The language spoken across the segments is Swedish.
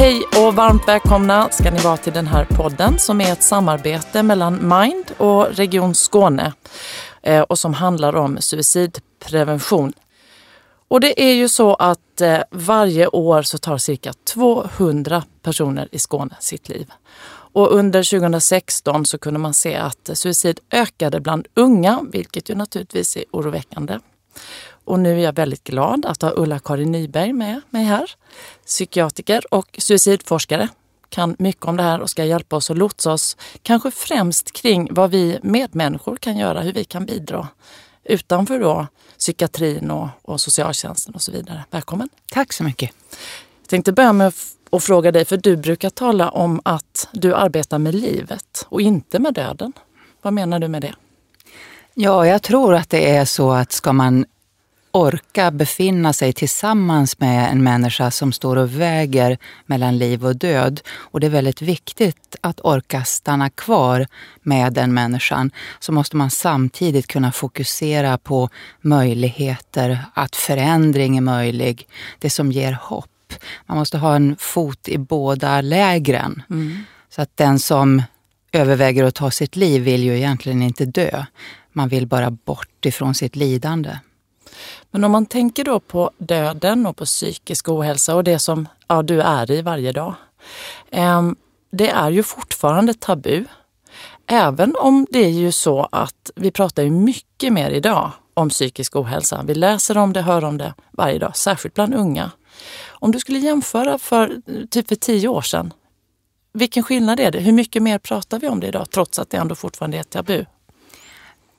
Hej och varmt välkomna ska ni vara till den här podden som är ett samarbete mellan Mind och Region Skåne eh, och som handlar om suicidprevention. Och det är ju så att eh, varje år så tar cirka 200 personer i Skåne sitt liv. Och under 2016 så kunde man se att suicid ökade bland unga, vilket ju naturligtvis är oroväckande. Och nu är jag väldigt glad att ha Ulla-Karin Nyberg med mig här. Psykiatriker och suicidforskare. Kan mycket om det här och ska hjälpa oss och lotsa oss kanske främst kring vad vi medmänniskor kan göra, hur vi kan bidra utanför då psykiatrin och, och socialtjänsten och så vidare. Välkommen! Tack så mycket! Jag tänkte börja med att fråga dig, för du brukar tala om att du arbetar med livet och inte med döden. Vad menar du med det? Ja, jag tror att det är så att ska man orka befinna sig tillsammans med en människa som står och väger mellan liv och död. Och det är väldigt viktigt att orka stanna kvar med den människan. Så måste man samtidigt kunna fokusera på möjligheter, att förändring är möjlig, det som ger hopp. Man måste ha en fot i båda lägren. Mm. Så att den som överväger att ta sitt liv vill ju egentligen inte dö. Man vill bara bort ifrån sitt lidande. Men om man tänker då på döden och på psykisk ohälsa och det som ja, du är i varje dag. Ehm, det är ju fortfarande tabu. Även om det är ju så att vi pratar ju mycket mer idag om psykisk ohälsa. Vi läser om det, hör om det varje dag, särskilt bland unga. Om du skulle jämföra för typ för tio år sedan, vilken skillnad är det? Hur mycket mer pratar vi om det idag trots att det ändå fortfarande är tabu?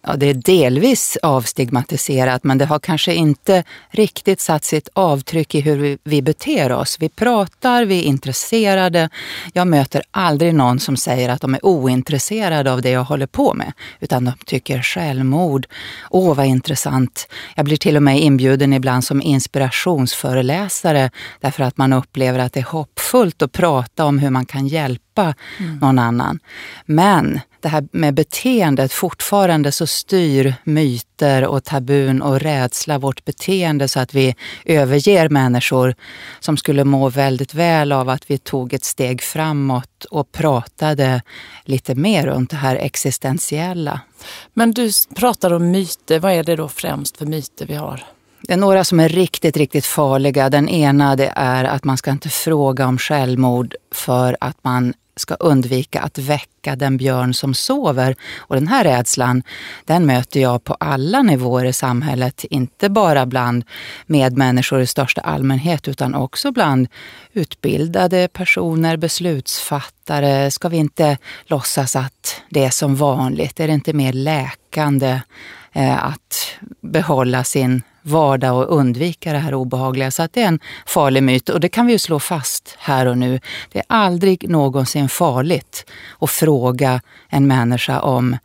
Ja, det är delvis avstigmatiserat men det har kanske inte riktigt satt sitt avtryck i hur vi, vi beter oss. Vi pratar, vi är intresserade. Jag möter aldrig någon som säger att de är ointresserade av det jag håller på med. Utan de tycker självmord, åh vad intressant. Jag blir till och med inbjuden ibland som inspirationsföreläsare därför att man upplever att det är hoppfullt att prata om hur man kan hjälpa mm. någon annan. Men det här med beteendet, fortfarande så styr myter och tabun och rädsla vårt beteende så att vi överger människor som skulle må väldigt väl av att vi tog ett steg framåt och pratade lite mer runt det här existentiella. Men du pratar om myter, vad är det då främst för myter vi har? Det är några som är riktigt, riktigt farliga. Den ena det är att man ska inte fråga om självmord för att man ska undvika att väcka den björn som sover. Och den här rädslan, den möter jag på alla nivåer i samhället. Inte bara bland medmänniskor i största allmänhet utan också bland utbildade personer, beslutsfattare. Ska vi inte låtsas att det är som vanligt? Är det inte mer läkande att behålla sin vardag och undvika det här obehagliga. Så att det är en farlig myt och det kan vi ju slå fast här och nu. Det är aldrig någonsin farligt att fråga en människa om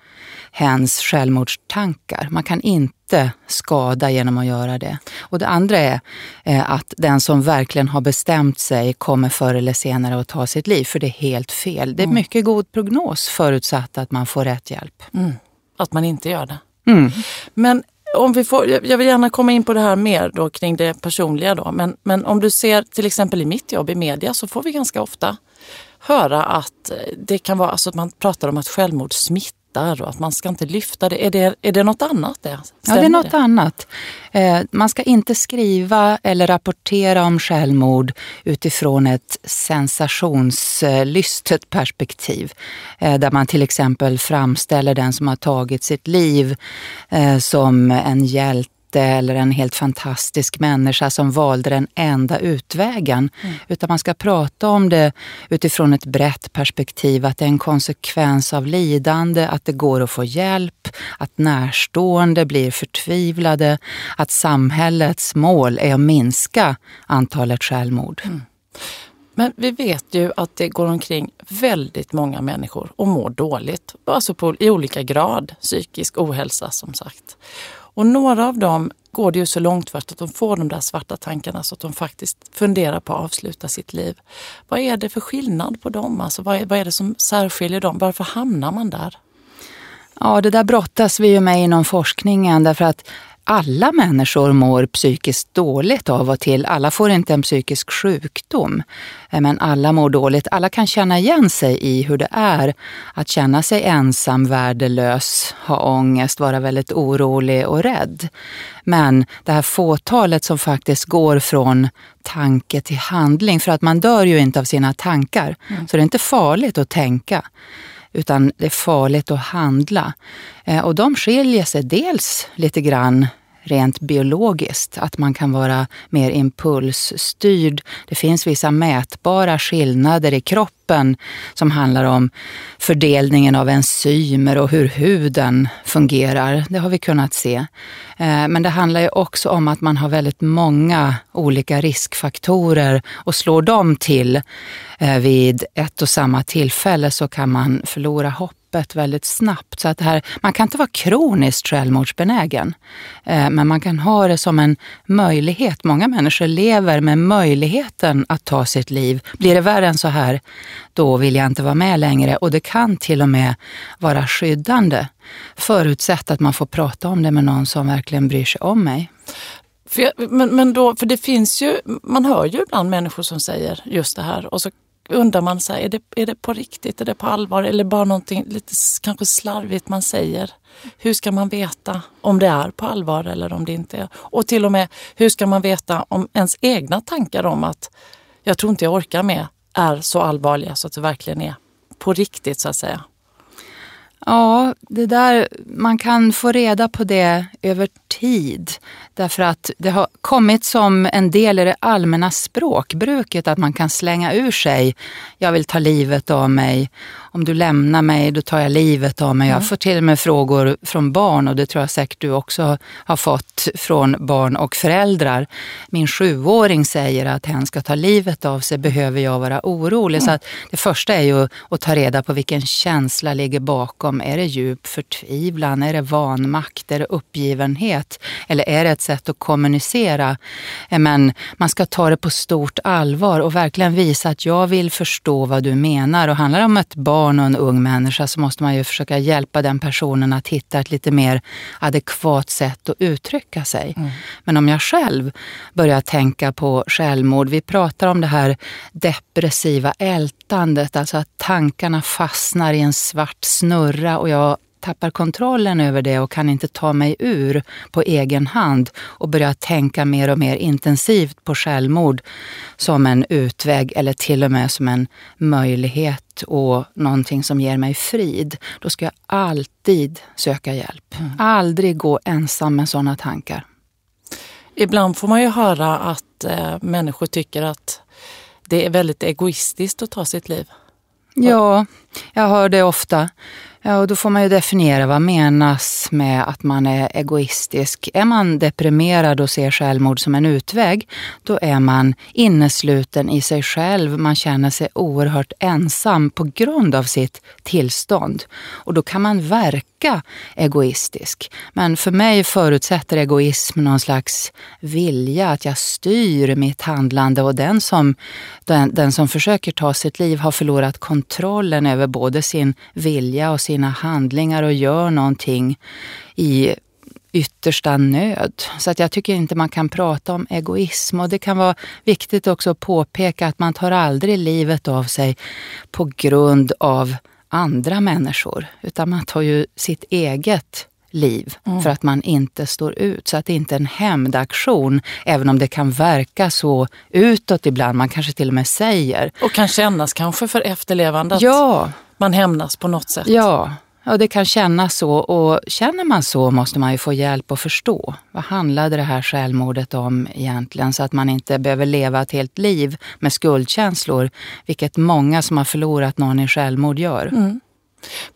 hens självmordstankar. Man kan inte skada genom att göra det. Och det andra är eh, att den som verkligen har bestämt sig kommer förr eller senare att ta sitt liv, för det är helt fel. Det är mm. mycket god prognos förutsatt att man får rätt hjälp. Mm. Att man inte gör det. Mm. Men om vi får, jag vill gärna komma in på det här mer då kring det personliga då. Men, men om du ser till exempel i mitt jobb i media så får vi ganska ofta höra att eh, det kan vara, alltså att man pratar om att självmord smittar smittar och att man ska inte lyfta det. Är det, är det något annat? Det? ja, det är något det? annat. Eh, man ska inte skriva eller rapportera om självmord utifrån ett sensationslystet perspektiv. Eh, där man till exempel framställer den som har tagit sitt liv eh, som en hjälte hjälte eller en helt fantastisk människa som valde den enda utvägen. Mm. Utan man ska prata om det utifrån ett brett perspektiv. Att det är en konsekvens av lidande, att det går att få hjälp, att närstående blir förtvivlade, att samhällets mål är att minska antalet självmord. Mm. Men vi vet ju att det går omkring väldigt många människor och mår dåligt. Alltså på, i olika grad psykisk ohälsa som sagt. Och några av dem går det ju så långt för att de får de där svarta tankarna så att de faktiskt funderar på att avsluta sitt liv. Vad är det för skillnad på dem? Alltså, vad, är, vad är det som särskiljer dem? Varför hamnar man där? Ja, det där brottas vi ju med inom forskningen därför att alla människor mår psykiskt dåligt av och till. Alla får inte en psykisk sjukdom, eh, men alla mår dåligt. Alla kan känna igen sig i hur det är att känna sig ensam, värdelös, ha ångest, vara väldigt orolig och rädd. Men det här fåtalet som faktiskt går från tanke till handling, för att man dör ju inte av sina tankar. Mm. Så det är inte farligt att tänka utan det är farligt att handla. Eh, och de skiljer sig dels lite grann rent biologiskt, att man kan vara mer impulsstyrd. Det finns vissa mätbara skillnader i kroppen som handlar om fördelningen av enzymer och hur huden fungerar. Det har vi kunnat se. Eh, men det handlar ju också om att man har väldigt många olika riskfaktorer och slår dem till eh, vid ett och samma tillfälle så kan man förlora hopp öppet väldigt snabbt. Så att här, man kan inte vara kroniskt självmordsbenägen, eh, men man kan ha det som en möjlighet. Många människor lever med möjligheten att ta sitt liv. Blir det värre än så här, då vill jag inte vara med längre. Och det kan till och med vara skyddande, förutsatt att man får prata om det med någon som verkligen bryr sig om mig. För, jag, men, men då, för det finns ju, man hör ju ibland människor som säger just det här och så undrar man sig, är det, är det på riktigt, är det på allvar eller bara någonting lite kanske slarvigt man säger? Hur ska man veta om det är på allvar eller om det inte är? Och till och med, hur ska man veta om ens egna tankar om att jag tror inte jag orkar med är så allvarliga så att det verkligen är på riktigt så att säga? Ja, det där, man kan få reda på det över tid. Därför att det har kommit som en del i det allmänna språkbruket att man kan slänga ur sig, jag vill ta livet av mig. Om du lämnar mig, då tar jag livet av mig. Mm. Jag får till och med frågor från barn och det tror jag säkert du också har fått från barn och föräldrar. Min sjuåring säger att hen ska ta livet av sig, behöver jag vara orolig? Mm. Så det första är ju att ta reda på vilken känsla ligger bakom. Är det djup förtvivlan? Är det vanmakt? Är det uppgivenhet? Eller är det ett sätt att kommunicera? Men man ska ta det på stort allvar och verkligen visa att jag vill förstå vad du menar. Och handlar det om ett barn och en ung människa så måste man ju försöka hjälpa den personen att hitta ett lite mer adekvat sätt att uttrycka sig. Mm. Men om jag själv börjar tänka på självmord, vi pratar om det här depressiva ältandet, alltså att tankarna fastnar i en svart snurra och jag tappar kontrollen över det och kan inte ta mig ur på egen hand och börjar tänka mer och mer intensivt på självmord som en utväg eller till och med som en möjlighet och någonting som ger mig frid. Då ska jag alltid söka hjälp. Mm. Aldrig gå ensam med sådana tankar. Ibland får man ju höra att eh, människor tycker att det är väldigt egoistiskt att ta sitt liv. Ja, jag hör det ofta. Ja, och då får man ju definiera vad menas med att man är egoistisk. Är man deprimerad och ser självmord som en utväg, då är man innesluten i sig själv. Man känner sig oerhört ensam på grund av sitt tillstånd. Och då kan man verka egoistisk. Men för mig förutsätter egoism någon slags vilja, att jag styr mitt handlande och den som, den, den som försöker ta sitt liv har förlorat kontrollen över både sin vilja och sina handlingar och gör någonting i yttersta nöd. Så att jag tycker inte man kan prata om egoism. Och det kan vara viktigt också att påpeka att man tar aldrig livet av sig på grund av andra människor. Utan man tar ju sitt eget liv mm. för att man inte står ut. Så att det inte är en hämndaktion, även om det kan verka så utåt ibland. Man kanske till och med säger. Och kan kännas kanske för efterlevande att ja. man hämnas på något sätt. Ja, Ja, det kan kännas så och känner man så måste man ju få hjälp att förstå. Vad handlade det här självmordet om egentligen? Så att man inte behöver leva ett helt liv med skuldkänslor, vilket många som har förlorat någon i självmord gör. Mm.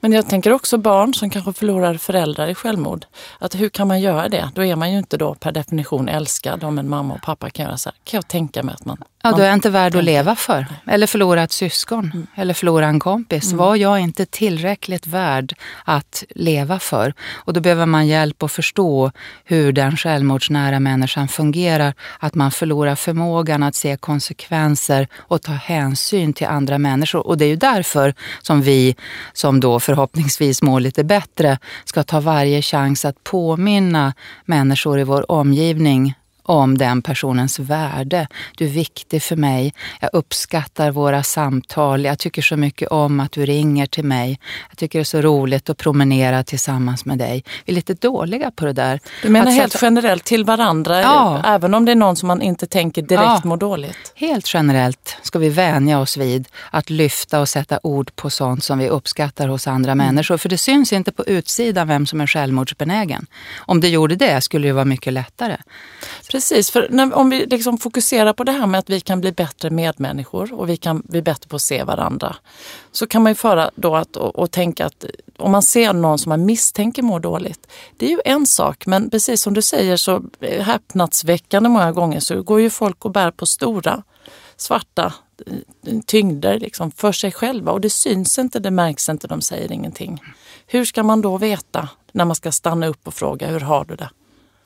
Men jag tänker också barn som kanske förlorar föräldrar i självmord. Att hur kan man göra det? Då är man ju inte då per definition älskad om en mamma och pappa kan göra så här. Kan jag tänka mig att man Ja, då är jag inte värd att leva för. Eller förlora ett syskon. Mm. Eller förlora en kompis. Mm. Var jag inte tillräckligt värd att leva för? Och då behöver man hjälp att förstå hur den självmordsnära människan fungerar. Att man förlorar förmågan att se konsekvenser och ta hänsyn till andra människor. Och det är ju därför som vi, som då förhoppningsvis mår lite bättre, ska ta varje chans att påminna människor i vår omgivning om den personens värde. Du är viktig för mig. Jag uppskattar våra samtal. Jag tycker så mycket om att du ringer till mig. Jag tycker det är så roligt att promenera tillsammans med dig. Vi är lite dåliga på det där. Du menar att helt sätta... generellt till varandra? Ja. Även om det är någon som man inte tänker direkt ja. mår dåligt? Helt generellt ska vi vänja oss vid att lyfta och sätta ord på sånt som vi uppskattar hos andra mm. människor. För det syns inte på utsidan vem som är självmordsbenägen. Om det gjorde det skulle det vara mycket lättare. Precis, Precis, för när, om vi liksom fokuserar på det här med att vi kan bli bättre medmänniskor och vi kan bli bättre på att se varandra. Så kan man ju föra då att, och, och tänka att om man ser någon som man misstänker mår dåligt, det är ju en sak. Men precis som du säger så eh, häpnadsväckande många gånger så går ju folk och bär på stora svarta eh, tyngder liksom för sig själva och det syns inte, det märks inte, de säger ingenting. Hur ska man då veta när man ska stanna upp och fråga hur har du det?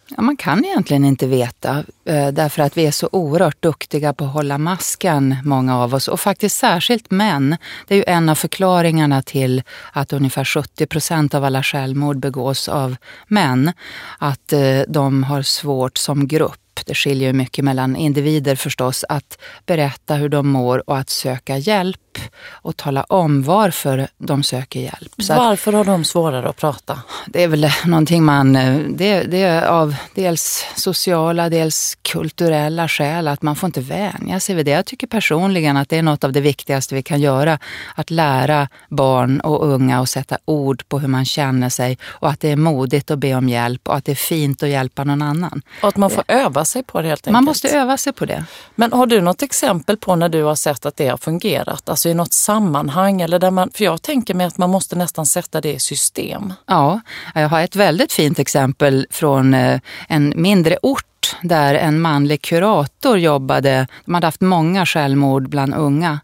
Ja, man kan egentligen inte veta eh, därför att vi är så oerhört duktiga på att hålla masken, många av oss. Och faktiskt särskilt män. Det är ju en av förklaringarna till att ungefär 70 procent av alla självmord begås av män. Att eh, de har svårt som grupp det skiljer mycket mellan individer förstås, att berätta hur de mår och att söka hjälp och tala om varför de söker hjälp. Så varför har de svårare att prata? Det är väl någonting man, det, det är av dels sociala, dels kulturella skäl, att man får inte vänja sig vid det. Jag tycker personligen att det är något av det viktigaste vi kan göra. Att lära barn och unga att sätta ord på hur man känner sig och att det är modigt att be om hjälp och att det är fint att hjälpa någon annan. Och att man får öva sig på det helt enkelt? Man måste öva sig på det. Men har du något exempel på när du har sett att det har fungerat? Alltså i något sammanhang? Eller där man, för jag tänker mig att man måste nästan sätta det i system. Ja, jag har ett väldigt fint exempel från eh, en mindre ort där en manlig kurator jobbade. De hade haft många självmord bland unga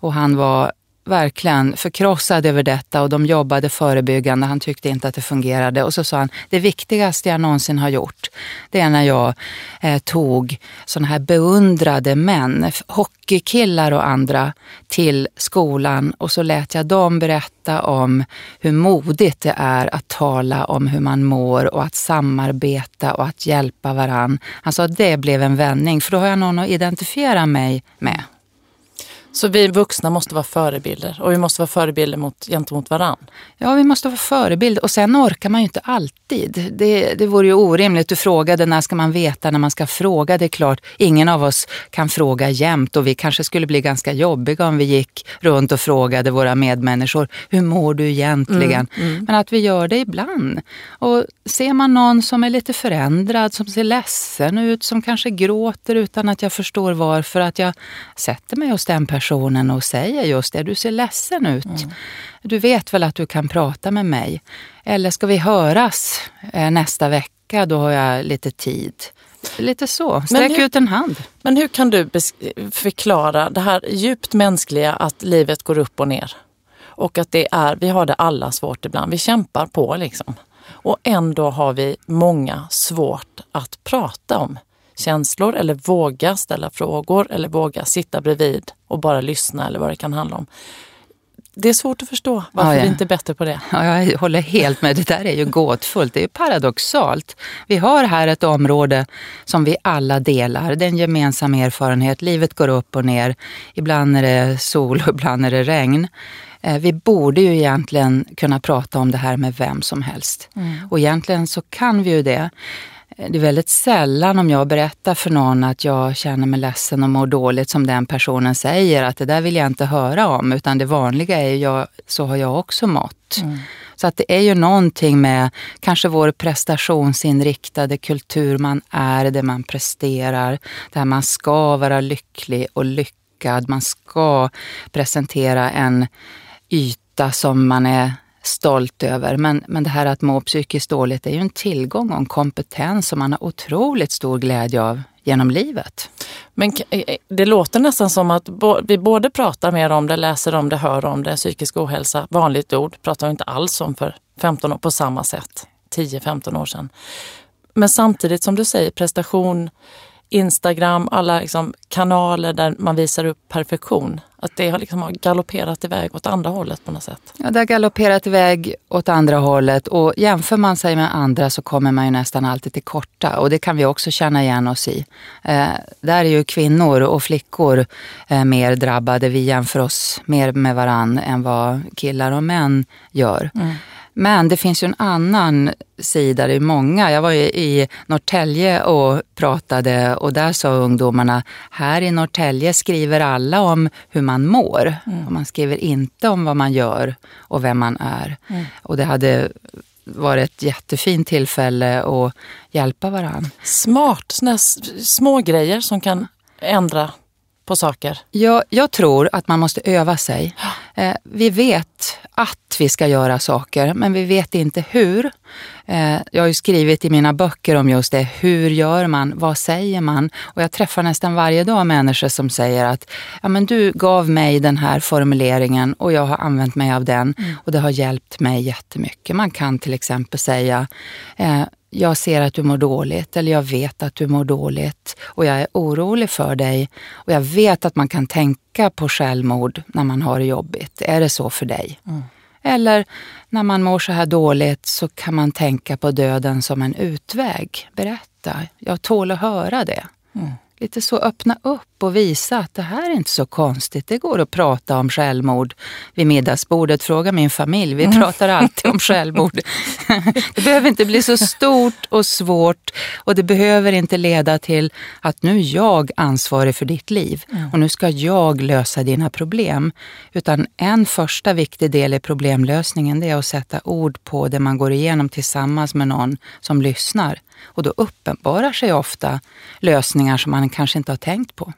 och han var verkligen förkrossad över detta och de jobbade förebyggande. Han tyckte inte att det fungerade. Och så sa han, det viktigaste jag någonsin har gjort, det är när jag eh, tog sådana här beundrade män, hockeykillar och andra, till skolan och så lät jag dem berätta om hur modigt det är att tala om hur man mår och att samarbeta och att hjälpa varann. Han sa att det blev en vändning, för då har jag någon att identifiera mig med. Så vi vuxna måste vara förebilder och vi måste vara förebilder mot, gentemot varann? Ja, vi måste vara förebilder och sen orkar man ju inte alltid. Det, det vore ju orimligt. Du frågade när ska man veta när man ska fråga. Det är klart, ingen av oss kan fråga jämt och vi kanske skulle bli ganska jobbiga om vi gick runt och frågade våra medmänniskor, hur mår du egentligen? Mm, mm. Men att vi gör det ibland. Och ser man någon som är lite förändrad, som ser ledsen ut, som kanske gråter utan att jag förstår varför, att jag sätter mig hos den personen personen och säger just det, du ser ledsen ut. Mm. Du vet väl att du kan prata med mig? Eller ska vi höras eh, nästa vecka? Då har jag lite tid. Lite så, sträck hur, ut en hand. Men hur kan du förklara det här djupt mänskliga att livet går upp och ner? Och att det är, vi har det alla svårt ibland, vi kämpar på liksom. Och ändå har vi många svårt att prata om känslor eller våga ställa frågor eller våga sitta bredvid och bara lyssna eller vad det kan handla om. Det är svårt att förstå varför ja, ja. vi inte är bättre på det. Ja, jag håller helt med. Det där är ju gåtfullt. Det är paradoxalt. Vi har här ett område som vi alla delar. Det är en gemensam erfarenhet. Livet går upp och ner. Ibland är det sol och ibland är det regn. Eh, vi borde ju egentligen kunna prata om det här med vem som helst. Mm. Och egentligen så kan vi ju det. Det är väldigt sällan om jag berättar för någon att jag känner mig ledsen och mår dåligt som den personen säger att det där vill jag inte höra om. Utan det vanliga är ju, så har jag också mått. Mm. Så att det är ju någonting med kanske vår prestationsinriktade kultur. Man är det man presterar. Där man ska vara lycklig och lyckad. Man ska presentera en yta som man är stolt över. Men, men det här att må psykiskt dåligt är ju en tillgång och en kompetens som man har otroligt stor glädje av genom livet. Men eh, eh, det låter nästan som att vi både pratar mer om det, läser om det, hör om det. Psykisk ohälsa, vanligt ord, pratar vi inte alls om för 15 år på samma sätt. 10-15 år sedan. Men samtidigt som du säger, prestation, Instagram, alla liksom kanaler där man visar upp perfektion. Att det har liksom galopperat iväg åt andra hållet på något sätt. Ja, det har galopperat iväg åt andra hållet och jämför man sig med andra så kommer man ju nästan alltid till korta och det kan vi också känna igen oss i. Eh, där är ju kvinnor och flickor eh, mer drabbade. Vi jämför oss mer med varann än vad killar och män gör. Mm. Men det finns ju en annan sida, det är många. Jag var i Norrtälje och pratade och där sa ungdomarna, här i Norrtälje skriver alla om hur man mår. Mm. Och man skriver inte om vad man gör och vem man är. Mm. Och det hade varit ett jättefint tillfälle att hjälpa varandra. Smart, såna små grejer som kan ändra på saker? Ja, jag tror att man måste öva sig. Eh, vi vet att vi ska göra saker, men vi vet inte hur. Eh, jag har ju skrivit i mina böcker om just det. Hur gör man? Vad säger man? Och jag träffar nästan varje dag människor som säger att ja, men du gav mig den här formuleringen och jag har använt mig av den mm. och det har hjälpt mig jättemycket. Man kan till exempel säga eh, jag ser att du mår dåligt eller jag vet att du mår dåligt och jag är orolig för dig. Och jag vet att man kan tänka på självmord när man har det jobbigt. Är det så för dig? Mm. Eller när man mår så här dåligt så kan man tänka på döden som en utväg. Berätta, jag tål att höra det. Mm lite så öppna upp och visa att det här är inte så konstigt. Det går att prata om självmord vid middagsbordet. Fråga min familj, vi mm. pratar alltid om självmord. det behöver inte bli så stort och svårt och det behöver inte leda till att nu är jag ansvarig för ditt liv mm. och nu ska jag lösa dina problem. Utan en första viktig del i problemlösningen det är att sätta ord på det man går igenom tillsammans med någon som lyssnar. Och då uppenbarar sig ofta lösningar som man kanske inte har tänkt på.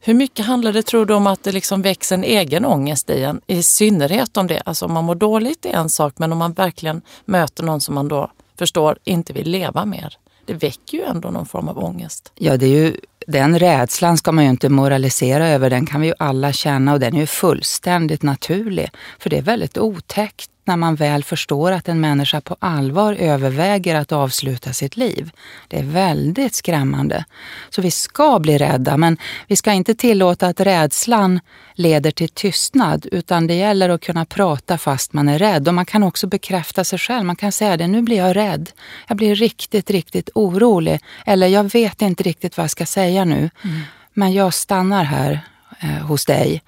Hur mycket handlar det, tror du, om att det liksom växer en egen ångest i en? I synnerhet om det, alltså om man mår dåligt är en sak, men om man verkligen möter någon som man då förstår inte vill leva mer. Det väcker ju ändå någon form av ångest. Ja, det är ju, den rädslan ska man ju inte moralisera över. Den kan vi ju alla känna och den är ju fullständigt naturlig. För det är väldigt otäckt när man väl förstår att en människa på allvar överväger att avsluta sitt liv. Det är väldigt skrämmande. Så vi ska bli rädda, men vi ska inte tillåta att rädslan leder till tystnad, utan det gäller att kunna prata fast man är rädd. Och man kan också bekräfta sig själv. Man kan säga det, nu blir jag rädd. Jag blir riktigt, riktigt orolig. Eller jag vet inte riktigt vad jag ska säga nu. Mm. Men jag stannar här eh, hos dig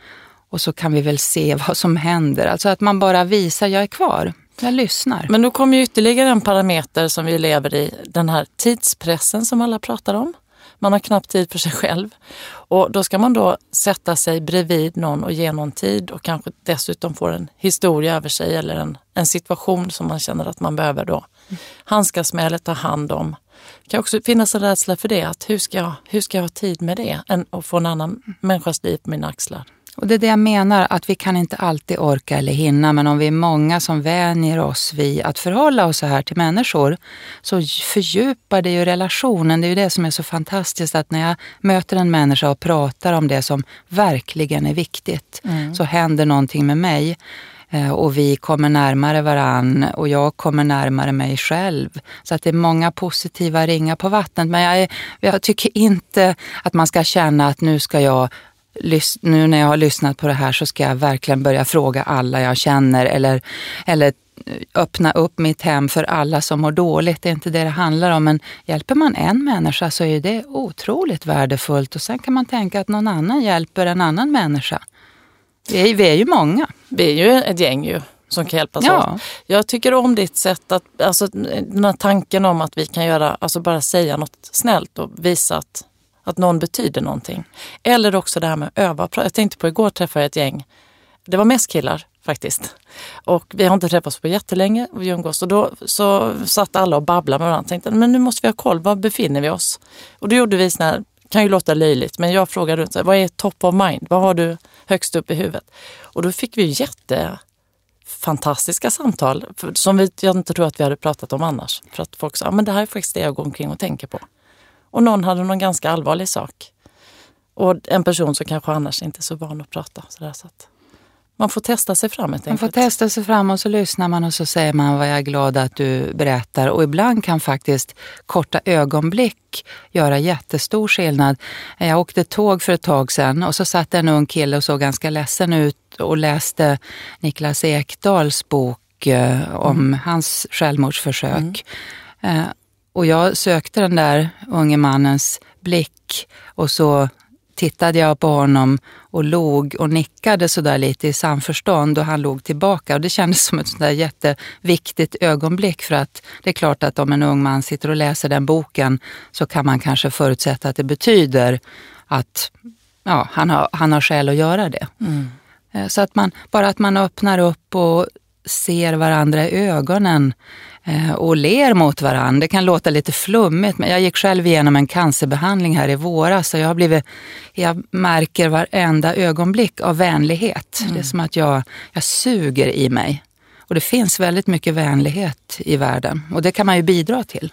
och så kan vi väl se vad som händer. Alltså att man bara visar, jag är kvar. Jag lyssnar. Men nu kommer ju ytterligare en parameter som vi lever i, den här tidspressen som alla pratar om. Man har knappt tid för sig själv. Och då ska man då sätta sig bredvid någon och ge någon tid och kanske dessutom få en historia över sig eller en, en situation som man känner att man behöver då handskas med eller ta hand om. Kan också finnas en rädsla för det, att hur ska jag, hur ska jag ha tid med det än att få en annan människas liv på mina axlar? Och det är det jag menar, att vi kan inte alltid orka eller hinna, men om vi är många som vänjer oss vid att förhålla oss så här till människor, så fördjupar det ju relationen. Det är ju det som är så fantastiskt, att när jag möter en människa och pratar om det som verkligen är viktigt, mm. så händer någonting med mig Eh, och vi kommer närmare varann och jag kommer närmare mig själv. Så att det är många positiva ringar på vattnet. Men jag, är, jag tycker inte att man ska känna att nu ska jag nu när jag har lyssnat på det här så ska jag verkligen börja fråga alla jag känner eller, eller eh, öppna upp mitt hem för alla som mår dåligt. Det är inte det det handlar om. Men hjälper man en människa så är det otroligt värdefullt och sen kan man tänka att någon annan hjälper en annan människa. Vi är, vi är ju många. Vi är ju ett gäng ju som kan hjälpas ja. åt. Jag tycker om ditt sätt att, alltså den här tanken om att vi kan göra, alltså bara säga något snällt och visa att att någon betyder någonting. Eller också det här med att öva. Jag tänkte på igår träffade jag ett gäng. Det var mest killar faktiskt. Och vi har inte träffats på jättelänge och vi umgås. Och då så satt alla och babblade med varandra. Tänkte, men nu måste vi ha koll, var befinner vi oss? Och då gjorde vi såna här, kan ju låta löjligt, men jag frågade runt, vad är top of mind? Vad har du högst upp i huvudet? Och då fick vi jätte fantastiska samtal som vi, jag inte tror att vi hade pratat om annars. För att folk sa, men det här är faktiskt det jag går omkring och tänker på. Och någon hade någon ganska allvarlig sak. Och en person som kanske annars inte är så van att prata. Så, där, så att man får testa sig fram helt Man får testa sig fram och så lyssnar man och så säger man vad jag är glad att du berättar. Och ibland kan faktiskt korta ögonblick göra jättestor skillnad. Jag åkte tåg för ett tag sedan och så satt en ung kille och såg ganska ledsen ut och läste Niklas Ekdals bok eh, om mm. hans självmordsförsök. Mm. Eh, och jag sökte den där unge mannens blick och så tittade jag på honom och log och nickade sådär lite i samförstånd och han log tillbaka. Och det kändes som ett sådär jätteviktigt ögonblick för att det är klart att om en ung man sitter och läser den boken så kan man kanske förutsätta att det betyder att ja, han, har, han har skäl att göra det. Mm. Eh, så att man, bara att man öppnar upp och ser varandra i ögonen och ler mot varandra. Det kan låta lite flummigt, men jag gick själv igenom en cancerbehandling här i våras så jag har blivit, jag märker varenda ögonblick av vänlighet. Mm. Det är som att jag, jag suger i mig. Och det finns väldigt mycket vänlighet i världen och det kan man ju bidra till.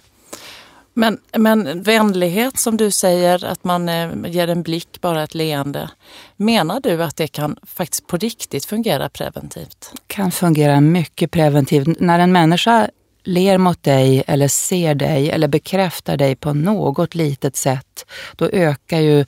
Men, men vänlighet som du säger, att man eh, ger en blick, bara ett leende. Menar du att det kan faktiskt på riktigt fungera preventivt? kan fungera mycket preventivt. När en människa ler mot dig eller ser dig eller bekräftar dig på något litet sätt, då ökar ju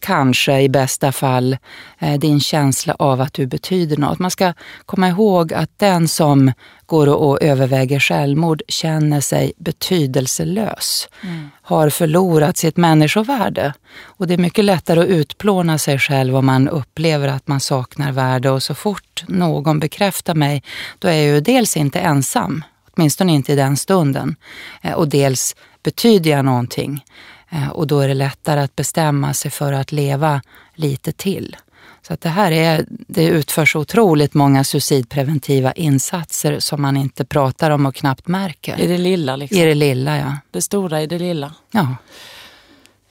kanske i bästa fall eh, din känsla av att du betyder något. Man ska komma ihåg att den som går och överväger självmord känner sig betydelselös, mm. har förlorat sitt människovärde. Och det är mycket lättare att utplåna sig själv om man upplever att man saknar värde och så fort någon bekräftar mig, då är jag ju dels inte ensam Åtminstone inte i den stunden. Eh, och dels betyder jag någonting eh, och då är det lättare att bestämma sig för att leva lite till. Så att det här är, det utförs otroligt många suicidpreventiva insatser som man inte pratar om och knappt märker. I det lilla liksom? I det lilla, ja. Det stora i det lilla? Ja.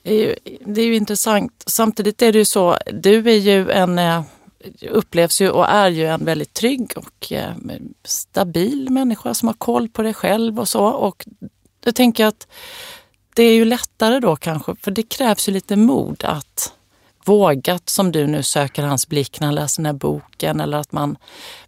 Det är ju, det är ju intressant. Samtidigt är det ju så, du är ju en eh, upplevs ju och är ju en väldigt trygg och eh, stabil människa som har koll på dig själv och så. Och då tänker jag att det är ju lättare då kanske, för det krävs ju lite mod att våga, som du nu söker hans blick när han läser den här boken eller att man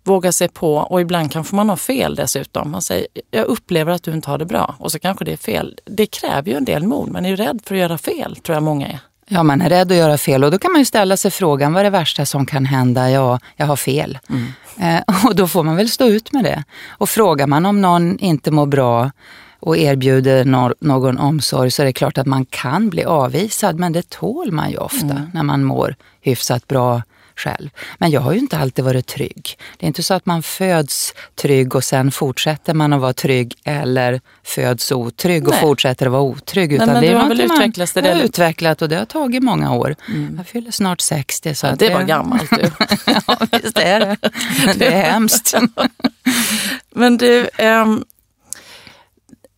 vågar sig på och ibland kanske man har fel dessutom. Man säger, jag upplever att du inte har det bra och så kanske det är fel. Det kräver ju en del mod, man är ju rädd för att göra fel tror jag många är. Ja, man är rädd att göra fel och då kan man ju ställa sig frågan, vad är det värsta som kan hända? Ja, jag har fel. Mm. Eh, och då får man väl stå ut med det. Och frågar man om någon inte mår bra och erbjuder no någon omsorg så är det klart att man kan bli avvisad, men det tål man ju ofta mm. när man mår hyfsat bra själv. Men jag har ju inte alltid varit trygg. Det är inte så att man föds trygg och sen fortsätter man att vara trygg eller föds otrygg och Nej. fortsätter att vara otrygg. Utan Nej, men det har väl utvecklats? Det har utvecklat och det har tagit många år. Mm. Jag fyller snart 60. Så ja, det var gammalt du. ja, visst är det. Det är hemskt. men du, um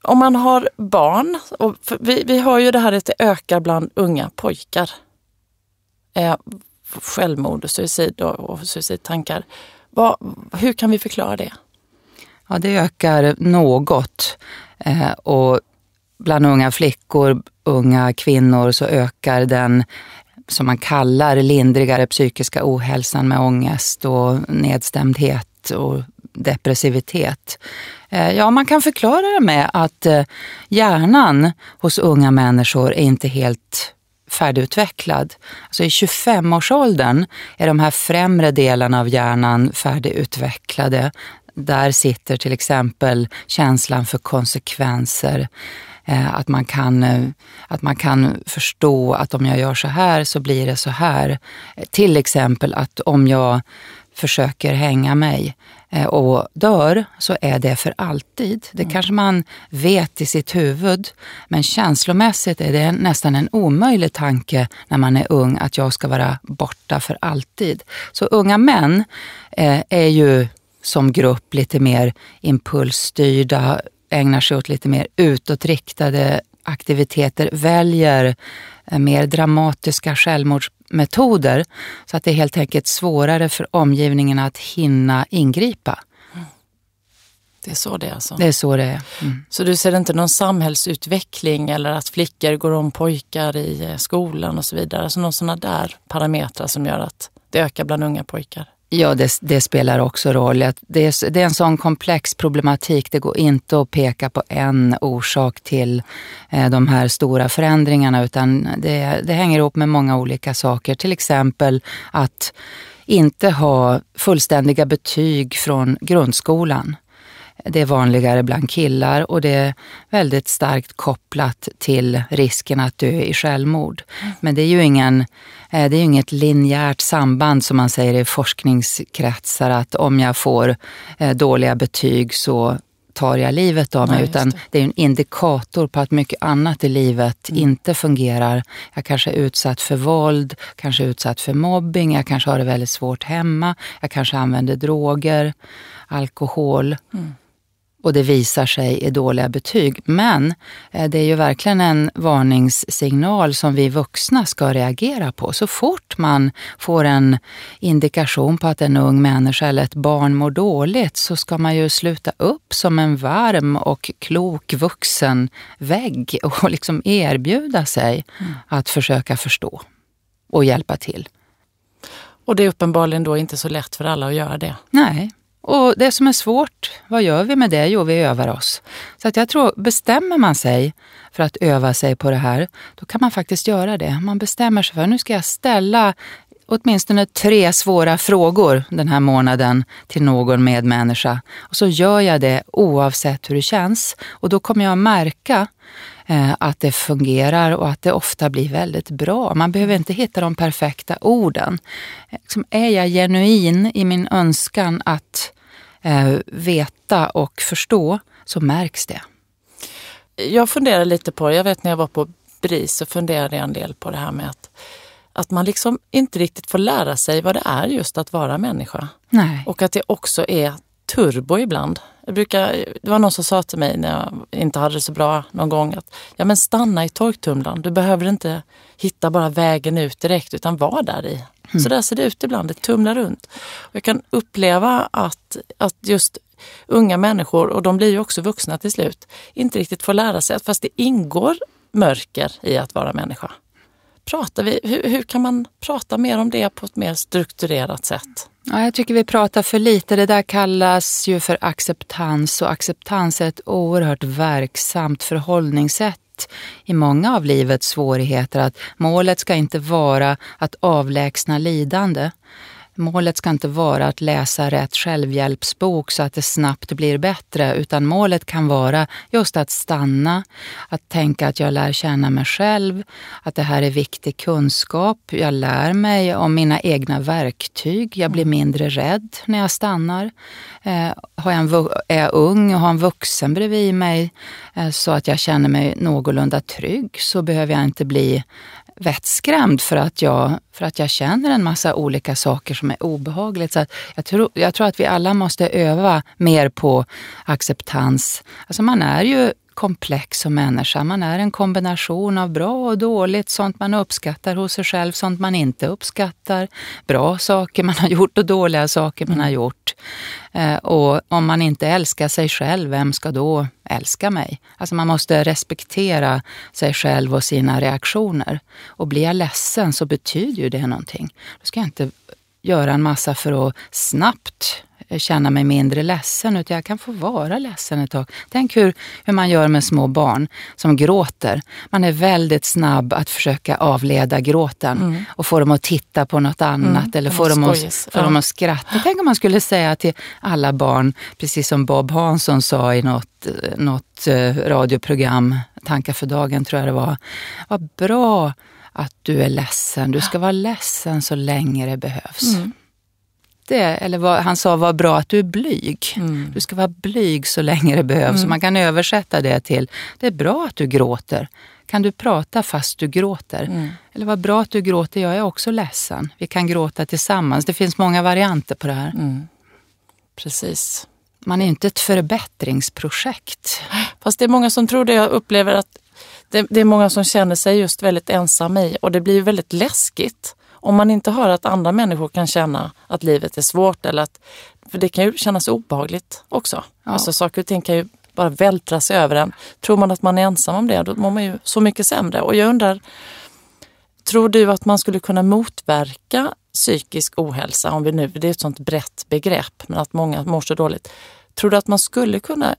om man har barn, och vi, vi har ju det här att det ökar bland unga pojkar. Eh, självmord och suicid och, suicidtankar. Vad, hur kan vi förklara det? Ja, det ökar något. Eh, och bland unga flickor, unga kvinnor så ökar den som man kallar lindrigare psykiska ohälsan med ångest och nedstämdhet och depressivitet. Eh, ja, man kan förklara det med att eh, hjärnan hos unga människor är inte helt färdigutvecklad. Alltså I 25-årsåldern är de här främre delarna av hjärnan färdigutvecklade. Där sitter till exempel känslan för konsekvenser. Eh, att man, kan, eh, att man kan förstå att om jag gör så här så blir det så här. Till exempel att om jag försöker hänga mig och dör så är det för alltid. Det mm. kanske man vet i sitt huvud, men känslomässigt är det nästan en omöjlig tanke när man är ung att jag ska vara borta för alltid. Så unga män eh, är ju som grupp lite mer impulsstyrda, ägnar sig åt lite mer utåtriktade aktiviteter, väljer eh, mer dramatiska självmords metoder så att det är helt enkelt svårare för omgivningen att hinna ingripa. Det är så det är alltså? Det är så det är. Mm. Så du ser inte någon samhällsutveckling eller att flickor går om pojkar i eh, skolan och så vidare? Alltså någon sådana där parametrar som gör att det ökar bland unga pojkar? Ja, det, det, spelar också roll. Det är, det är en sån komplex problematik. Det går inte att peka på en orsak till eh, de här stora förändringarna utan det, det hänger ihop med många olika saker. Till exempel att inte ha fullständiga betyg från grundskolan. Det är vanligare bland killar och det är väldigt starkt kopplat till risken att dö i självmord. Men det är ju ingen, eh, det är inget linjärt samband som man säger i forskningskretsar att om jag får eh, dåliga betyg så tar jag livet av mig. Nej, utan det. det. är en indikator på att mycket annat i livet mm. inte fungerar. Jag kanske är utsatt för våld, kanske är utsatt för mobbing, jag kanske har det väldigt svårt hemma, jag kanske använder droger, alkohol. Mm och det visar sig i dåliga betyg. Men eh, det är ju verkligen en varningssignal som vi vuxna ska reagera på. Så fort man får en indikation på att en ung människa eller ett barn mår dåligt så ska man ju sluta upp som en varm och klok vuxen vägg och liksom erbjuda sig mm. att försöka förstå och hjälpa till. Och det är uppenbarligen då inte så lätt för alla att göra det. Nej, och det som är svårt, vad gör vi med det? Jo, vi övar oss. Så att jag tror, bestämmer man sig för att öva sig på det här, då kan man faktiskt göra det. Man bestämmer sig för, nu ska jag ställa åtminstone tre svåra frågor den här månaden till någon medmänniska. Och så gör jag det oavsett hur det känns. Och då kommer jag märka att det fungerar och att det ofta blir väldigt bra. Man behöver inte hitta de perfekta orden. Liksom, är jag genuin i min önskan att eh, veta och förstå så märks det. Jag funderar lite på det. Jag vet när jag var på BRIS så funderade jag en del på det här med att att man liksom inte riktigt får lära sig vad det är just att vara människa. Nej. Och att det också är turbo ibland. Jag brukar, det var någon som sa till mig när jag inte hade det så bra någon gång att ja, men stanna i torktumlaren. Du behöver inte hitta bara vägen ut direkt utan var där i. Mm. Så där ser det ut ibland, det tumlar runt. Och jag kan uppleva att, att just unga människor, och de blir ju också vuxna till slut, inte riktigt får lära sig att fast det ingår mörker i att vara människa pratar vi, hur, hur kan man prata mer om det på ett mer strukturerat sätt? Ja, jag tycker vi pratar för lite. Det där kallas ju för acceptans och acceptans är ett oerhört verksamt förhållningssätt i många av livets svårigheter. Att målet ska inte vara att avlägsna lidande Målet ska inte vara att läsa rätt självhjälpsbok så att det snabbt blir bättre, utan målet kan vara just att stanna, att tänka att jag lär känna mig själv, att det här är viktig kunskap, jag lär mig om mina egna verktyg, jag blir mindre rädd när jag stannar. Eh, har jag en, är jag ung och har en vuxen bredvid mig eh, så att jag känner mig någorlunda trygg så behöver jag inte bli vettskrämd för att, jag, för att jag känner en massa olika saker som är obehagligt. Så jag, tror, jag tror att vi alla måste öva mer på acceptans. Alltså man är ju komplex som människa. Man är en kombination av bra och dåligt, sånt man uppskattar hos sig själv, sånt man inte uppskattar. Bra saker man har gjort och dåliga saker man har mm. gjort. Eh, och om man inte älskar sig själv, vem ska då älska mig? Alltså man måste respektera sig själv och sina reaktioner. Och blir jag ledsen så betyder ju det någonting. Då ska jag inte göra en massa för att snabbt känna mig mindre ledsen, utan jag kan få vara ledsen ett tag. Tänk hur, hur man gör med små barn som gråter. Man är väldigt snabb att försöka avleda gråten mm. och få dem att titta på något annat mm, eller få, dem att, få dem att skratta. Tänk om man skulle säga till alla barn, precis som Bob Hansson sa i något, något eh, radioprogram, Tankar för dagen tror jag det var. Vad bra att du är ledsen. Du ska vara ledsen så länge det behövs. Mm eller vad, han sa, var bra att du är blyg. Mm. Du ska vara blyg så länge det behövs. Mm. Man kan översätta det till, det är bra att du gråter. Kan du prata fast du gråter? Mm. Eller vad bra att du gråter, jag är också ledsen. Vi kan gråta tillsammans. Det finns många varianter på det här. Mm. Precis. Man är inte ett förbättringsprojekt. Fast det är många som tror det. Jag upplever att det, det är många som känner sig just väldigt ensamma i och det blir väldigt läskigt om man inte hör att andra människor kan känna att livet är svårt eller att för det kan ju kännas obehagligt också. Ja. Alltså saker och ting kan ju bara vältra sig över en. Tror man att man är ensam om det, då mår man ju så mycket sämre. Och jag undrar, tror du att man skulle kunna motverka psykisk ohälsa, om vi nu, det är ett sånt brett begrepp, men att många mår så dåligt. Tror du att man skulle kunna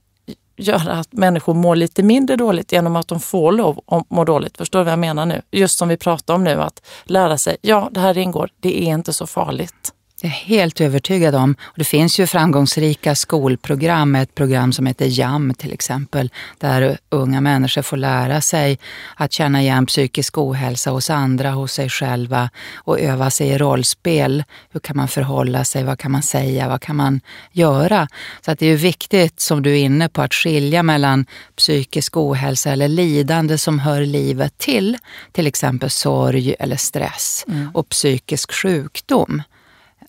göra att människor mår lite mindre dåligt genom att de får lov att må dåligt. Förstår du vad jag menar nu? Just som vi pratar om nu, att lära sig, ja det här ingår, det är inte så farligt. Jag är helt övertygad om. Och det finns ju framgångsrika skolprogram, ett program som heter JAM till exempel, där unga människor får lära sig att känna igen psykisk ohälsa hos andra, hos sig själva och öva sig i rollspel. Hur kan man förhålla sig? Vad kan man säga? Vad kan man göra? Så att det är viktigt, som du är inne på, att skilja mellan psykisk ohälsa eller lidande som hör livet till, till exempel sorg eller stress, mm. och psykisk sjukdom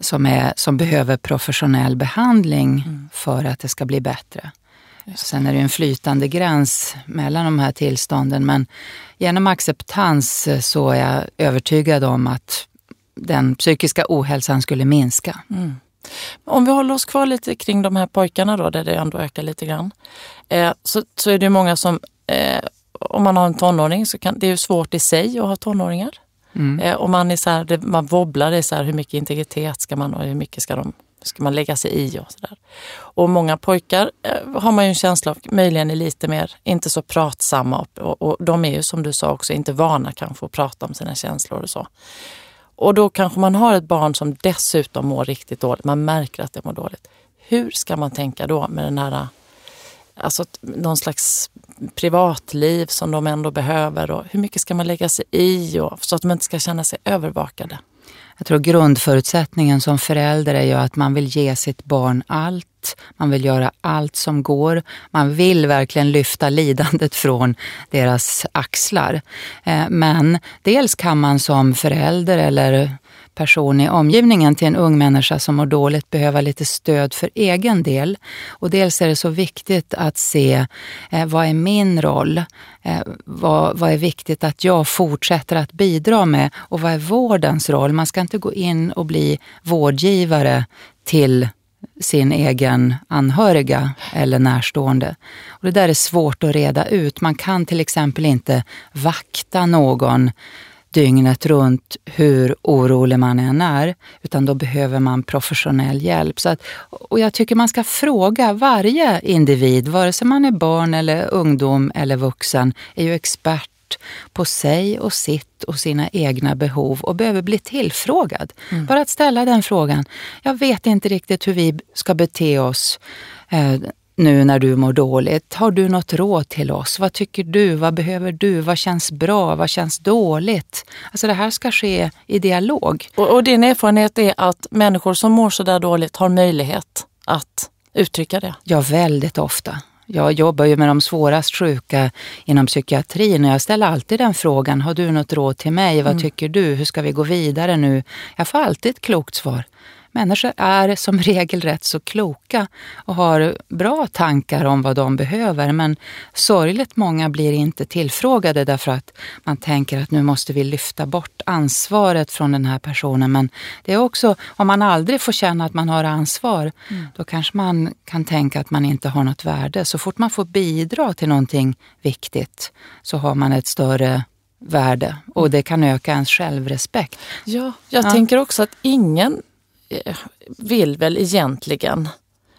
som, är, som behöver professionell behandling mm. för att det ska bli bättre. Sen är det en flytande gräns mellan de här tillstånden men genom acceptans så är jag övertygad om att den psykiska ohälsan skulle minska. Mm. Om vi håller oss kvar lite kring de här pojkarna då, där det ändå ökar lite grann. Eh, så, så är det många som, eh, om man har en tonåring så kan det är svårt i sig att ha tonåringar. Mm. Eh, och man, är så här, det, man wobblar, det är så här, hur mycket integritet ska man och hur mycket ska, de, ska man lägga sig i och sådär. Och många pojkar eh, har man ju en känsla av, möjligen är lite mer, inte så pratsamma och, och, och de är ju som du sa också inte vana kanske att prata om sina känslor och så. Och då kanske man har ett barn som dessutom mår riktigt dåligt, man märker att det mår dåligt. Hur ska man tänka då med den här alltså någon slags privatliv som de ändå behöver och hur mycket ska man lägga sig i och, så att de inte ska känna sig övervakade. Jag tror grundförutsättningen som förälder är ju att man vill ge sitt barn allt. Man vill göra allt som går. Man vill verkligen lyfta lidandet från deras axlar. Eh, men dels kan man som förälder eller person i omgivningen till en ung människa som mår dåligt behöva lite stöd för egen del. Och dels är det så viktigt att se eh, vad är min roll? Eh, vad, vad är viktigt att jag fortsätter att bidra med? Och vad är vårdens roll? Man ska inte gå in och bli vårdgivare till sin egen anhöriga eller närstående. Och det där är svårt att reda ut. Man kan till exempel inte vakta någon dygnet runt hur orolig man än är, utan då behöver man professionell hjälp. Så att, och jag tycker man ska fråga varje individ, vare sig man är barn eller ungdom eller vuxen, är ju expert på sig och sitt och sina egna behov och behöver bli tillfrågad. Mm. Bara att ställa den frågan. Jag vet inte riktigt hur vi ska bete oss eh, nu när du mår dåligt. Har du något råd till oss? Vad tycker du? Vad behöver du? Vad känns bra? Vad känns dåligt? Alltså det här ska ske i dialog. Och, och din erfarenhet är att människor som mår sådär dåligt har möjlighet att uttrycka det? Ja, väldigt ofta. Jag jobbar ju med de svårast sjuka inom psykiatrin och jag ställer alltid den frågan. Har du något råd till mig? Vad mm. tycker du? Hur ska vi gå vidare nu? Jag får alltid ett klokt svar. Människor är som regel rätt så kloka och har bra tankar om vad de behöver men sorgligt många blir inte tillfrågade därför att man tänker att nu måste vi lyfta bort ansvaret från den här personen. Men det är också, om man aldrig får känna att man har ansvar, mm. då kanske man kan tänka att man inte har något värde. Så fort man får bidra till någonting viktigt så har man ett större värde och mm. det kan öka ens självrespekt. Ja, jag ja. tänker också att ingen vill väl egentligen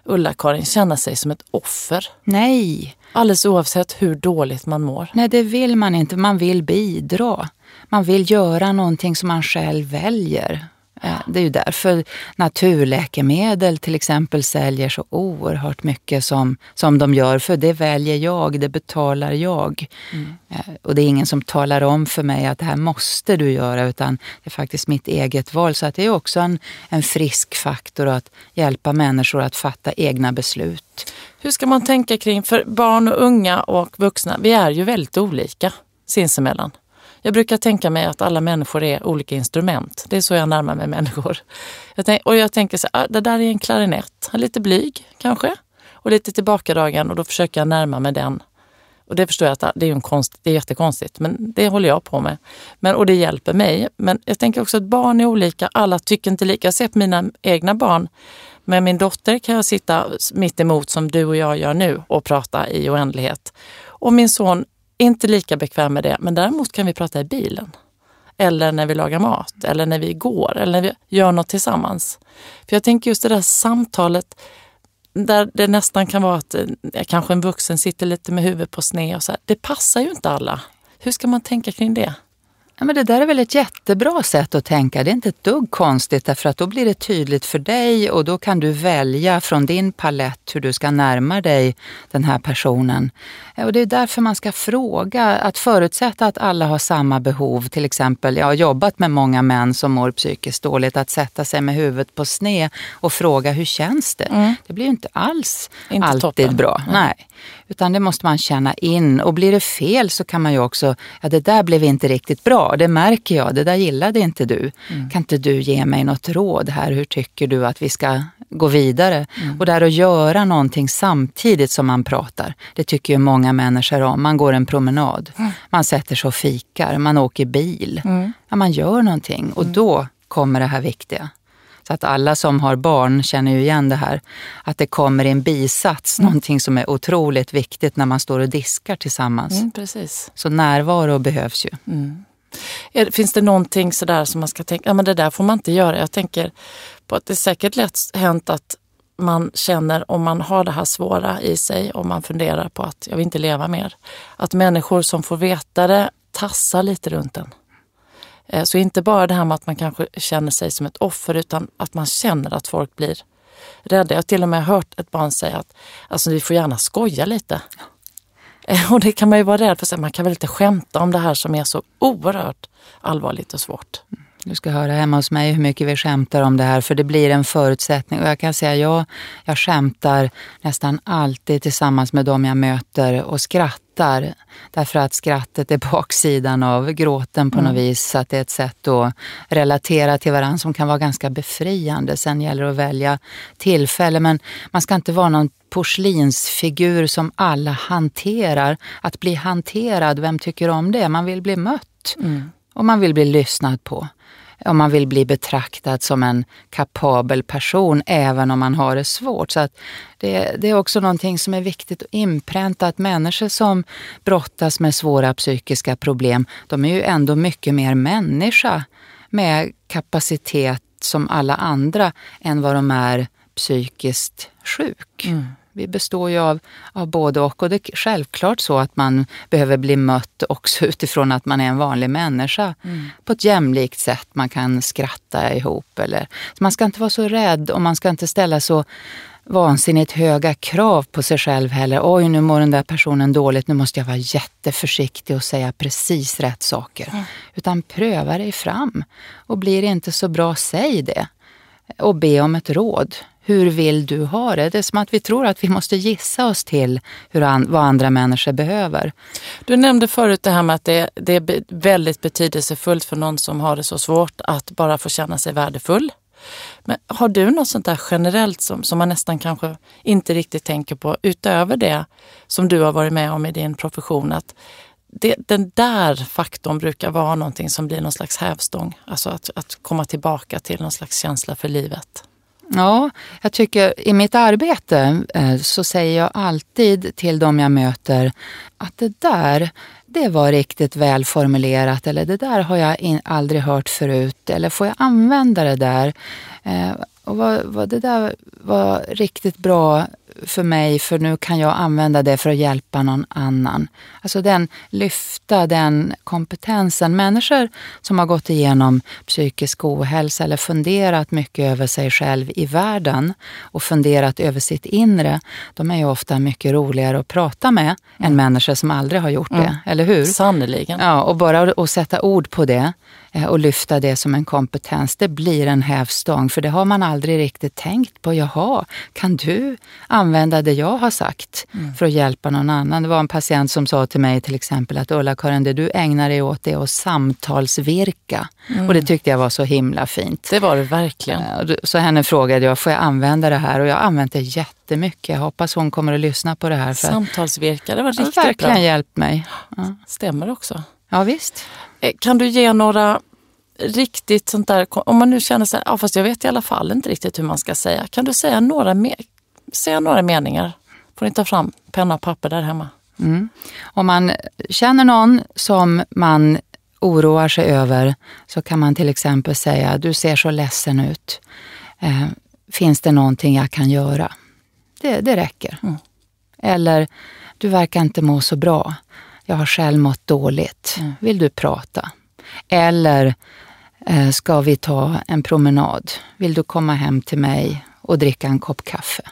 Ulla-Karin känna sig som ett offer. Nej. Alldeles oavsett hur dåligt man mår. Nej, det vill man inte. Man vill bidra. Man vill göra någonting som man själv väljer. Det är ju därför naturläkemedel till exempel säljer så oerhört mycket som, som de gör. För det väljer jag, det betalar jag. Mm. Eh, och det är ingen som talar om för mig att det här måste du göra utan det är faktiskt mitt eget val. Så att det är också en, en frisk faktor att hjälpa människor att fatta egna beslut. Hur ska man tänka kring, för barn och unga och vuxna, vi är ju väldigt olika sinsemellan. Jag brukar tänka mig att alla människor är olika instrument. Det är så jag närmar mig människor. Jag tänk, och jag tänker så här, ah, det där är en klarinett. Lite blyg kanske och lite tillbakadragen och då försöker jag närma mig den. Och det förstår jag att ah, det är, en konst, det är jättekonstigt, men det håller jag på med. Men, och det hjälper mig. Men jag tänker också att barn är olika, alla tycker inte lika. Jag ser på mina egna barn, Med min dotter kan jag sitta mitt emot som du och jag gör nu och prata i oändlighet. Och min son inte lika bekväm med det, men däremot kan vi prata i bilen. Eller när vi lagar mat, eller när vi går, eller när vi gör något tillsammans. För jag tänker just det där samtalet där det nästan kan vara att eh, kanske en vuxen sitter lite med huvudet på sned och så här. Det passar ju inte alla. Hur ska man tänka kring det? Ja, men det där är väl ett jättebra sätt att tänka. Det är inte ett dugg konstigt därför att då blir det tydligt för dig och då kan du välja från din palett hur du ska närma dig den här personen. Och det är därför man ska fråga, att förutsätta att alla har samma behov. Till exempel, jag har jobbat med många män som mår psykiskt dåligt, att sätta sig med huvudet på sned och fråga hur känns det? Mm. Det blir ju inte alls inte alltid toppen. bra. Mm. Nej. Utan det måste man känna in och blir det fel så kan man ju också, ja det där blev inte riktigt bra, det märker jag, det där gillade inte du. Mm. Kan inte du ge mig något råd här, hur tycker du att vi ska gå vidare? Mm. Och där att göra någonting samtidigt som man pratar, det tycker ju många människor om. Man går en promenad, mm. man sätter sig och fikar, man åker bil. Mm. Ja, man gör någonting och mm. då kommer det här viktiga. Så att alla som har barn känner ju igen det här. Att det kommer i en bisats, mm. någonting som är otroligt viktigt när man står och diskar tillsammans. Mm, precis. Så närvaro behövs ju. Mm. Finns det någonting sådär som man ska tänka, ja men det där får man inte göra. Jag tänker på att det är säkert lätt hänt att man känner om man har det här svåra i sig och man funderar på att jag vill inte leva mer. Att människor som får veta det tassar lite runt en. Eh, så inte bara det här med att man kanske känner sig som ett offer utan att man känner att folk blir rädda. Jag har till och med hört ett barn säga att alltså, vi får gärna skoja lite. Eh, och det kan man ju vara rädd för. Man kan väl inte skämta om det här som är så oerhört allvarligt och svårt. Du ska höra hemma hos mig hur mycket vi skämtar om det här för det blir en förutsättning. Och jag kan säga, jag, jag skämtar nästan alltid tillsammans med dem jag möter och skrattar. Därför att skrattet är baksidan av gråten på mm. något vis. Så att det är ett sätt att relatera till varandra som kan vara ganska befriande. Sen gäller det att välja tillfälle. Men man ska inte vara någon porslinsfigur som alla hanterar. Att bli hanterad, vem tycker om det? Man vill bli mött. Mm. Och man vill bli lyssnad på om man vill bli betraktad som en kapabel person även om man har det svårt. Så att det, det är också någonting som är viktigt att inpränta att människor som brottas med svåra psykiska problem, de är ju ändå mycket mer människa med kapacitet som alla andra än vad de är psykiskt sjuk. Mm. Vi består ju av, av både och. Och det är självklart så att man behöver bli mött också utifrån att man är en vanlig människa. Mm. På ett jämlikt sätt. Man kan skratta ihop. Eller, man ska inte vara så rädd och man ska inte ställa så vansinnigt höga krav på sig själv heller. Oj, nu mår den där personen dåligt, nu måste jag vara jätteförsiktig och säga precis rätt saker. Mm. Utan pröva dig fram. Och blir det inte så bra, säg det. Och be om ett råd. Hur vill du ha det? Det är som att vi tror att vi måste gissa oss till hur an, vad andra människor behöver. Du nämnde förut det här med att det, det är väldigt betydelsefullt för någon som har det så svårt att bara få känna sig värdefull. Men har du något sånt där generellt som, som man nästan kanske inte riktigt tänker på utöver det som du har varit med om i din profession? Att det, den där faktorn brukar vara någonting som blir någon slags hävstång. Alltså att, att komma tillbaka till någon slags känsla för livet. Ja, jag tycker i mitt arbete eh, så säger jag alltid till de jag möter att det där, det var riktigt välformulerat eller det där har jag in, aldrig hört förut eller får jag använda det där? Eh, och vad, vad det där var riktigt bra för mig för nu kan jag använda det för att hjälpa någon annan. Alltså den, lyfta den kompetensen. Människor som har gått igenom psykisk ohälsa eller funderat mycket över sig själv i världen och funderat över sitt inre, de är ju ofta mycket roligare att prata med mm. än människor som aldrig har gjort det. Mm. Eller hur? Sannerligen. Ja, och bara att sätta ord på det och lyfta det som en kompetens, det blir en hävstång. För det har man aldrig riktigt tänkt på. Jaha, kan du använda det jag har sagt mm. för att hjälpa någon annan? Det var en patient som sa till mig till exempel att Ulla-Karin, det du ägnar dig åt är att samtalsvirka. Mm. Och det tyckte jag var så himla fint. Det var det verkligen. Eh, så henne frågade jag, får jag använda det här? Och jag har använt det jättemycket. Jag hoppas hon kommer att lyssna på det här. För Samtalsvirka, det var riktigt bra. Det har verkligen hjälpt mig. Ja. Stämmer också. Ja, visst. Eh, kan du ge några riktigt sånt där, om man nu känner sig, ja fast jag vet i alla fall inte riktigt hur man ska säga. Kan du säga några, me säga några meningar? Får ni ta fram penna och papper där hemma. Mm. Om man känner någon som man oroar sig över så kan man till exempel säga, du ser så ledsen ut. Eh, finns det någonting jag kan göra? Det, det räcker. Mm. Eller, du verkar inte må så bra. Jag har själv mått dåligt. Mm. Vill du prata? Eller, eh, ska vi ta en promenad? Vill du komma hem till mig och dricka en kopp kaffe?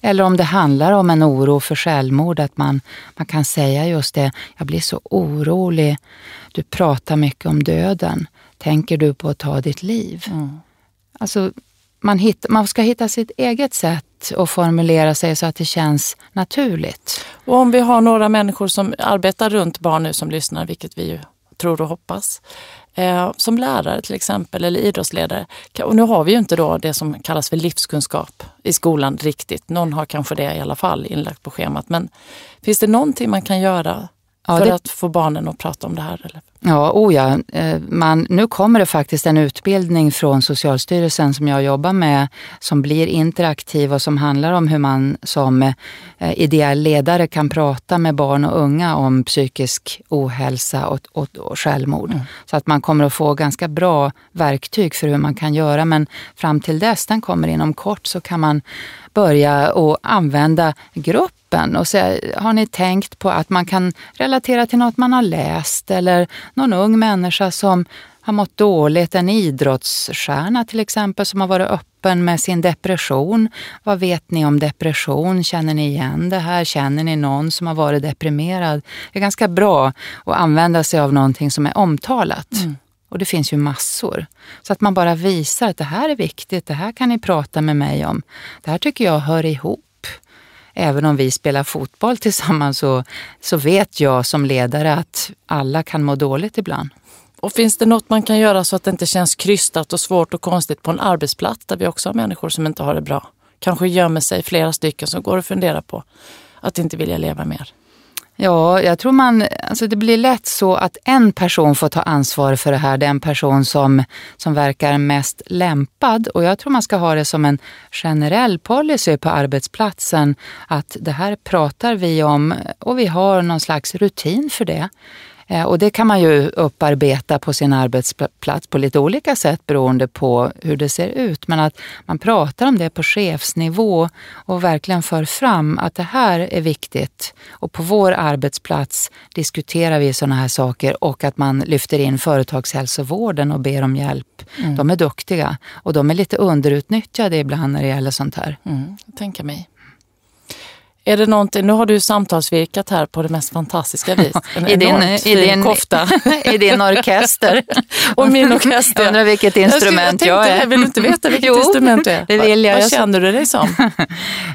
Eller om det handlar om en oro för självmord, att man, man kan säga just det, jag blir så orolig, du pratar mycket om döden, tänker du på att ta ditt liv? Mm. Alltså, man, hitt, man ska hitta sitt eget sätt att formulera sig så att det känns naturligt. Och om vi har några människor som arbetar runt barn nu som lyssnar, vilket vi ju tror och hoppas, eh, som lärare till exempel eller idrottsledare. Och nu har vi ju inte då det som kallas för livskunskap i skolan riktigt. Någon har kanske det i alla fall inlagt på schemat. Men finns det någonting man kan göra för det... att få barnen att prata om det här? Eller? Ja, oh ja. Eh, man, nu kommer det faktiskt en utbildning från Socialstyrelsen som jag jobbar med som blir interaktiv och som handlar om hur man som eh, ideell ledare kan prata med barn och unga om psykisk ohälsa och, och, och självmord. Mm. Så att man kommer att få ganska bra verktyg för hur man kan göra. Men fram till dess, den kommer inom kort, så kan man börja och använda gruppen och säga, har ni tänkt på att man kan relatera till något man har läst eller någon ung människa som har mått dåligt, en idrottsstjärna till exempel som har varit öppen med sin depression. Vad vet ni om depression? Känner ni igen det här? Känner ni någon som har varit deprimerad? Det är ganska bra att använda sig av någonting som är omtalat. Mm. Och det finns ju massor. Så att man bara visar att det här är viktigt, det här kan ni prata med mig om. Det här tycker jag hör ihop. Även om vi spelar fotboll tillsammans så, så vet jag som ledare att alla kan må dåligt ibland. Och finns det något man kan göra så att det inte känns krystat och svårt och konstigt på en arbetsplats där vi också har människor som inte har det bra? Kanske gömmer sig flera stycken som går och funderar på att inte vilja leva mer. Ja, jag tror man, alltså det blir lätt så att en person får ta ansvar för det här, den person som, som verkar mest lämpad. Och jag tror man ska ha det som en generell policy på arbetsplatsen, att det här pratar vi om och vi har någon slags rutin för det. Eh, och det kan man ju upparbeta på sin arbetsplats på lite olika sätt beroende på hur det ser ut. Men att man pratar om det på chefsnivå och verkligen för fram att det här är viktigt. Och på vår arbetsplats diskuterar vi sådana här saker och att man lyfter in företagshälsovården och ber om hjälp. Mm. De är duktiga och de är lite underutnyttjade ibland när det gäller sånt här. Mm, tänker mig. Är det någonting, nu har du samtalsvirkat här på det mest fantastiska vis. En I din, i din, kofta. I din orkester. och min orkester. Undrar vilket instrument jag, jag är. Vill du inte veta vilket jo, instrument du är? Det vill jag. Vad känner du dig som?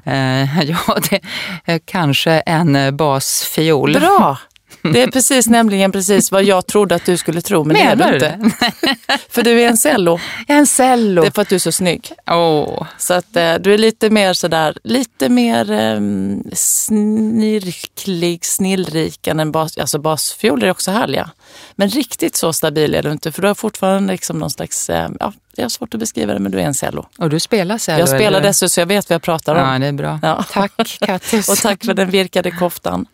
uh, ja, det är kanske en basfiol. Bra! Det är precis nämligen precis vad jag trodde att du skulle tro, men Menar det är du inte. för du är en cello. Jag är en cello. Det är för att du är så snygg. Oh. Så att eh, du är lite mer sådär, lite mer eh, snirklig, snillrik än en bas. Alltså basfioler är också härliga. Men riktigt så stabil är du inte, för du har fortfarande liksom någon slags, eh, ja, jag har svårt att beskriva det, men du är en cello. Och du spelar cello? Jag spelar dessutom, så jag vet vad jag pratar om. Ja, det är bra. Ja. Tack Kattis. och tack för den virkade koftan.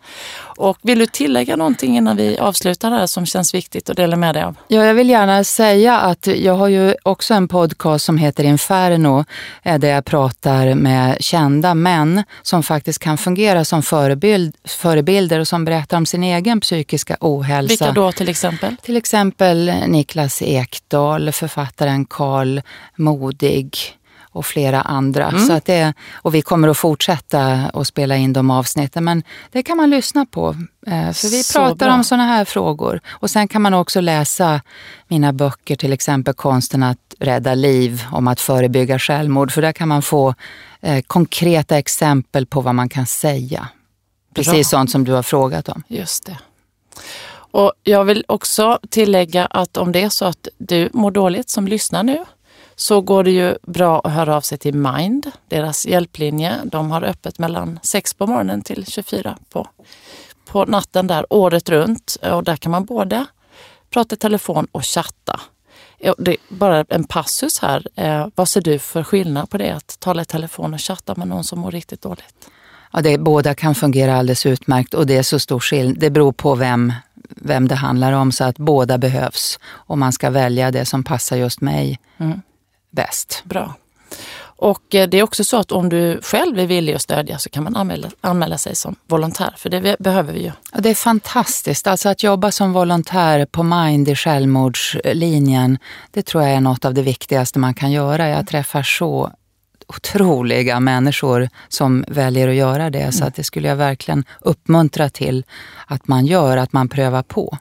Och vill du tillägga någonting innan vi avslutar här som känns viktigt att dela med dig av? Ja, jag vill gärna säga att jag har ju också en podcast som heter Inferno, eh, där jag pratar med kända män som faktiskt kan fungera som förebild, förebilder och som berättar om sin egen psykiska ohälsa. Vilka då till exempel? Till exempel Niklas Ekdahl, författaren Karl Modig och flera andra. Mm. Så att det, och vi kommer att fortsätta att spela in de avsnitten. Men det kan man lyssna på. Eh, för vi Så pratar bra. om sådana här frågor. Och sen kan man också läsa mina böcker, till exempel Konsten att rädda liv, om att förebygga självmord. För där kan man få eh, konkreta exempel på vad man kan säga. Precis bra. sånt som du har frågat om. Just det. Och jag vill också tillägga att om det är så att du mår dåligt som lyssnar nu så går det ju bra att höra av sig till Mind, deras hjälplinje. De har öppet mellan 6 på morgonen till 24 på, på natten där året runt och där kan man både prata i telefon och chatta. Det är bara en passus här. Eh, vad ser du för skillnad på det att tala i telefon och chatta med någon som mår riktigt dåligt? Ja, det, båda kan fungera alldeles utmärkt och det är så stor skillnad. Det beror på vem, vem det handlar om så att båda behövs och man ska välja det som passar just mig mm. bäst. Bra. Och eh, det är också så att om du själv är villig att stödja så kan man anmäla, anmäla sig som volontär, för det behöver vi ju. Det är fantastiskt. Alltså att jobba som volontär på Mind i självmordslinjen, det tror jag är något av det viktigaste man kan göra. Jag träffar så otroliga människor som väljer att göra det. Så mm. att det skulle jag verkligen uppmuntra till att man gör, att man prövar på.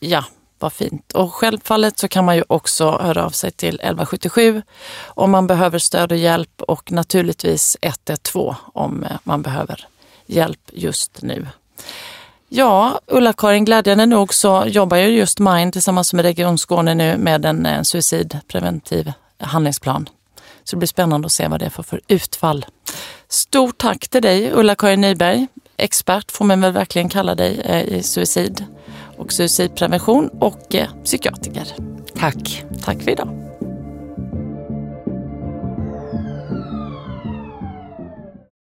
Ja, vad fint. Och självfallet så kan man ju också höra av sig till 1177 om man behöver stöd och hjälp och naturligtvis 112 om eh, man behöver hjälp just nu. Ja, Ulla-Karin, glädjande nog så jobbar ju just Mind tillsammans med Region Skåne nu med en, en suicidpreventiv handlingsplan. Så det blir spännande att se vad det får för utfall. Stort tack till dig Ulla-Karin Nyberg, expert får man väl verkligen kalla dig eh, i suicid och suicidprevention och eh, psykiatriker. Tack. Tack för idag.